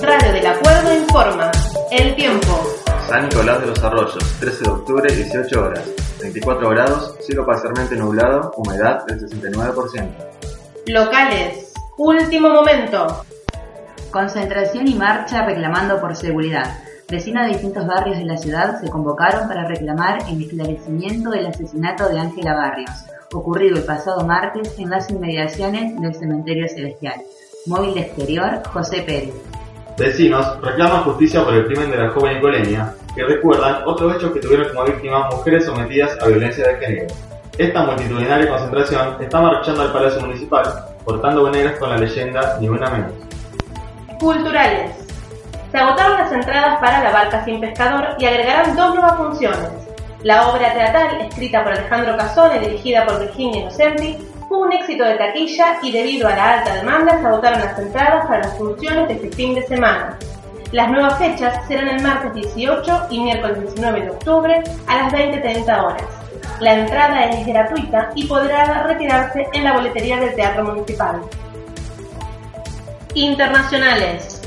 Radio del Acuerdo informa. El tiempo. San Nicolás de los Arroyos, 13 de octubre, 18 horas. 24 grados, cielo parcialmente nublado, humedad del 69%. Locales. Último momento. Concentración y marcha reclamando por seguridad. Vecinos de distintos barrios de la ciudad se convocaron para reclamar el esclarecimiento del asesinato de Ángela Barrios, ocurrido el pasado martes en las inmediaciones del cementerio celestial. Móvil Exterior, José Pérez. Vecinos reclaman justicia por el crimen de la joven Nicolenia, que recuerdan otros hechos que tuvieron como víctimas mujeres sometidas a violencia de género. Esta multitudinaria concentración está marchando al Palacio Municipal, portando banderas con la leyenda Ni una menos. Culturales. Se agotaron las entradas para La Barca sin Pescador y agregarán dos nuevas funciones. La obra teatral, escrita por Alejandro Casone y dirigida por Virginia Innocenti, fue un éxito de taquilla y debido a la alta demanda se agotaron las entradas para las funciones de este fin de semana. Las nuevas fechas serán el martes 18 y miércoles 19 de octubre a las 20.30 horas. La entrada es gratuita y podrá retirarse en la boletería del Teatro Municipal. Internacionales.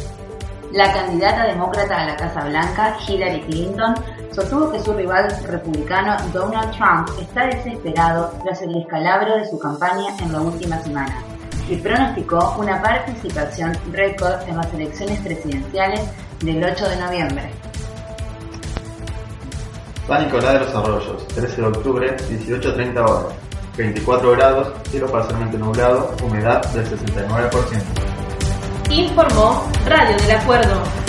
La candidata demócrata a la Casa Blanca, Hillary Clinton, sostuvo que su rival republicano Donald Trump está desesperado tras el descalabro de su campaña en la última semana y pronosticó una participación récord en las elecciones presidenciales del 8 de noviembre. San Nicolás de los Arroyos, 13 de octubre, 18.30 horas. 24 grados, cielo parcialmente nublado, humedad del 69%. Informó Radio del Acuerdo.